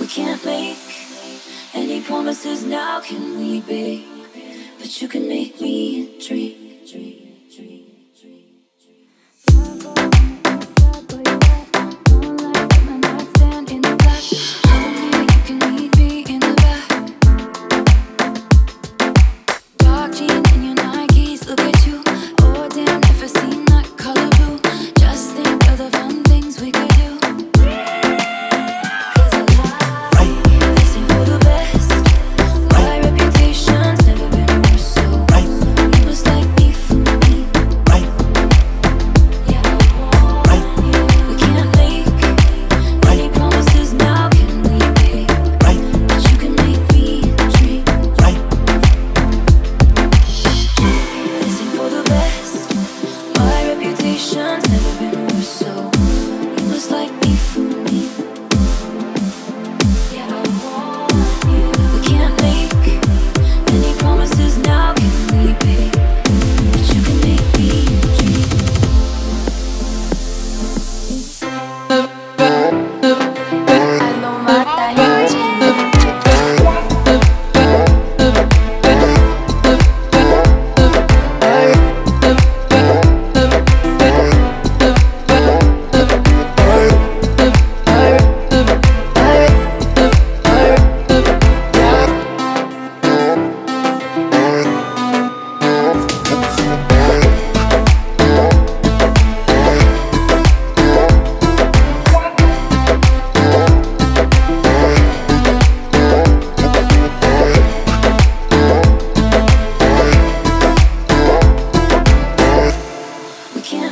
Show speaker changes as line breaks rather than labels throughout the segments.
We can't make any promises now, can we, babe? But you can make me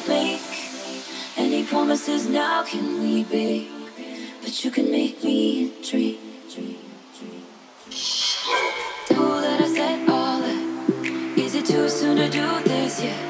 dream. promises now, can we be? But you can make me dream. Know that I said all that. Is it too soon to do this yet?